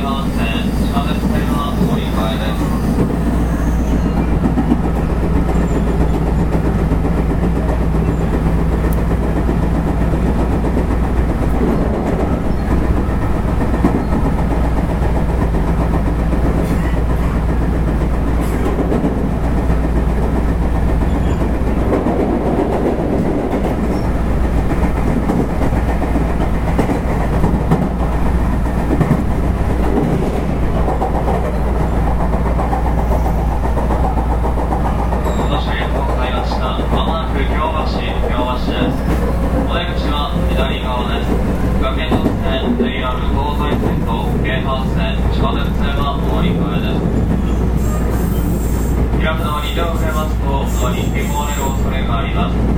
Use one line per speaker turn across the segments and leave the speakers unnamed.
京阪 up.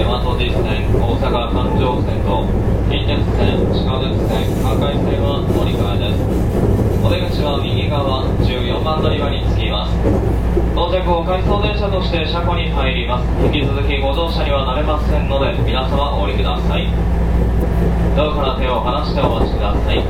大和自線、大阪環状線と、近鉄線、地下鉄線、赤い線は乗り換えです。お出口は右側、
14番乗り場に着きます。
到着を回送電車
と
して車庫に入ります。引き続きご乗車にはなれませんので、皆様お降りください。ドアから手を離してお待ちください。